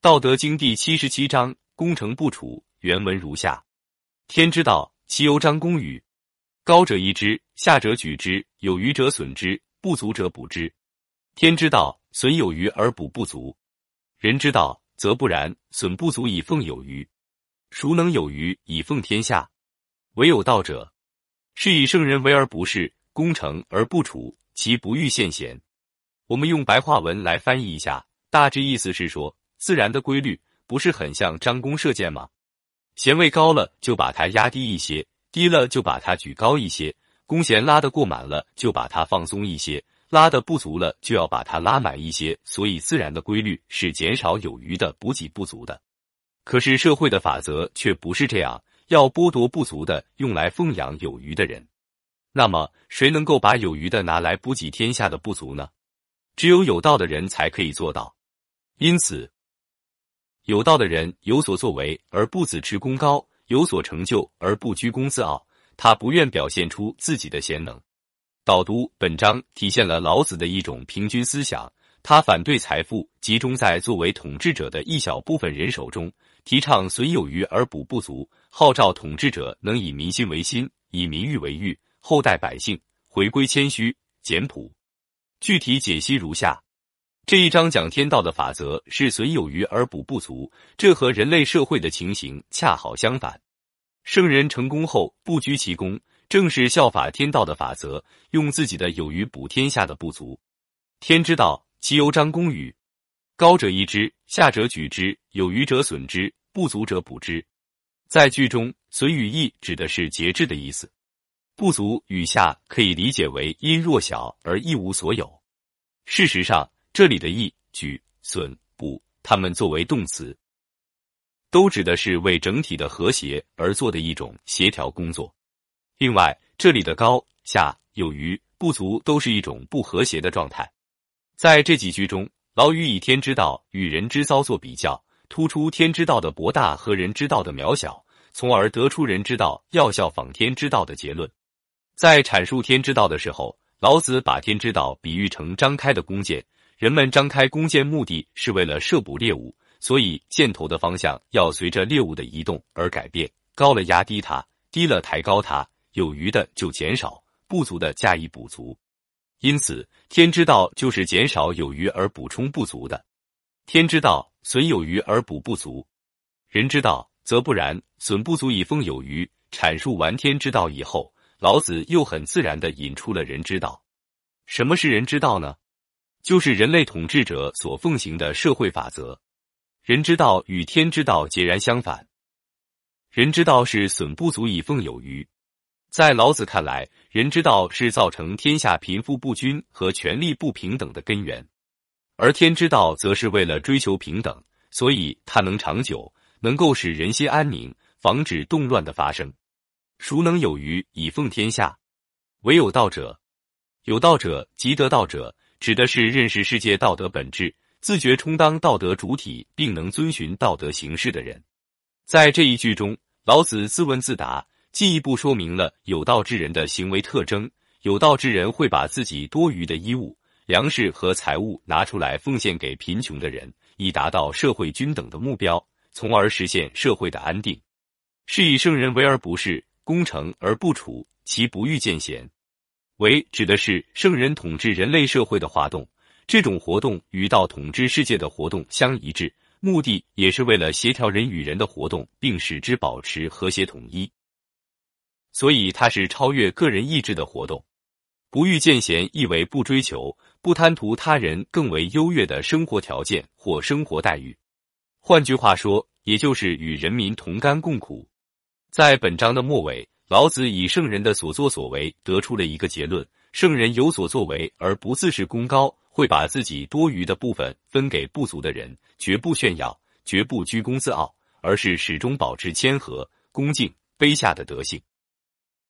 道德经第七十七章：功成不处。原文如下：天之道，其由张弓与？高者依之，下者举之，有余者损之，不足者补之。天之道，损有余而补不足；人之道，则不然，损不足以奉有余。孰能有余以奉天下？唯有道者。是以圣人为而不恃，功成而不处，其不欲见贤。我们用白话文来翻译一下，大致意思是说。自然的规律不是很像张弓射箭吗？弦位高了就把它压低一些，低了就把它举高一些。弓弦拉得过满了就把它放松一些，拉得不足了就要把它拉满一些。所以自然的规律是减少有余的，补给不足的。可是社会的法则却不是这样，要剥夺不足的，用来奉养有余的人。那么谁能够把有余的拿来补给天下的不足呢？只有有道的人才可以做到。因此。有道的人有所作为而不自持功高，有所成就而不居功自傲。他不愿表现出自己的贤能。导读本章体现了老子的一种平均思想。他反对财富集中在作为统治者的一小部分人手中，提倡损有余而补不足，号召统治者能以民心为心，以民欲为欲，厚待百姓，回归谦虚简朴。具体解析如下。这一章讲天道的法则是损有余而补不足，这和人类社会的情形恰好相反。圣人成功后不居其功，正是效法天道的法则，用自己的有余补天下的不足。天之道，其由张弓与？高者依之，下者举之，有余者损之，不足者补之。在句中，损与益指的是节制的意思，不足与下可以理解为因弱小而一无所有。事实上。这里的益、举、损、补，它们作为动词，都指的是为整体的和谐而做的一种协调工作。另外，这里的高、下、有余、不足，都是一种不和谐的状态。在这几句中，老语以天之道与人之遭做比较，突出天之道的博大和人之道的渺小，从而得出人之道要效仿天之道的结论。在阐述天之道的时候，老子把天之道比喻成张开的弓箭。人们张开弓箭，目的是为了射捕猎物，所以箭头的方向要随着猎物的移动而改变。高了压低它，低了抬高它，有余的就减少，不足的加以补足。因此，天之道就是减少有余而补充不足的。天之道损有余而补不足，人之道则不然，损不足以丰有余。阐述完天之道以后，老子又很自然的引出了人之道。什么是人之道呢？就是人类统治者所奉行的社会法则，人之道与天之道截然相反。人之道是损不足以奉有余，在老子看来，人之道是造成天下贫富不均和权力不平等的根源，而天之道则是为了追求平等，所以它能长久，能够使人心安宁，防止动乱的发生。孰能有余以奉天下？唯有道者。有道者，即得道者。指的是认识世界道德本质、自觉充当道德主体，并能遵循道德行事的人。在这一句中，老子自问自答，进一步说明了有道之人的行为特征。有道之人会把自己多余的衣物、粮食和财物拿出来奉献给贫穷的人，以达到社会均等的目标，从而实现社会的安定。是以圣人为而不是，功成而不处，其不欲见贤。为指的是圣人统治人类社会的活动，这种活动与道统治世界的活动相一致，目的也是为了协调人与人的活动，并使之保持和谐统一。所以，它是超越个人意志的活动。不欲见贤，意为不追求、不贪图他人更为优越的生活条件或生活待遇。换句话说，也就是与人民同甘共苦。在本章的末尾。老子以圣人的所作所为得出了一个结论：圣人有所作为而不自视功高，会把自己多余的部分分给不足的人，绝不炫耀，绝不居功自傲，而是始终保持谦和、恭敬、卑下的德性。